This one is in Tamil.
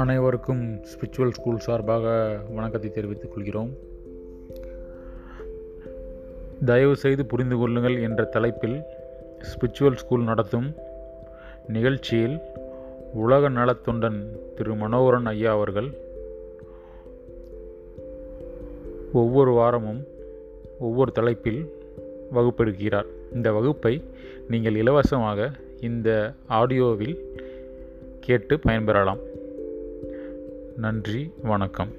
அனைவருக்கும் ஸ்பிரிச்சுவல் ஸ்கூல் சார்பாக வணக்கத்தை தெரிவித்துக் கொள்கிறோம். தயவு செய்து புரிந்து கொள்ளுங்கள் என்ற தலைப்பில் ஸ்பிரிச்சுவல் ஸ்கூல் நடத்தும் நிகழ்ச்சியில் உலக நலத்தொண்டன் திரு மனோகரன் ஐயா அவர்கள் ஒவ்வொரு வாரமும் ஒவ்வொரு தலைப்பில் வகுப்பெடுக்கிறார் இந்த வகுப்பை நீங்கள் இலவசமாக இந்த ஆடியோவில் கேட்டு பயன்பெறலாம். நன்றி வணக்கம்.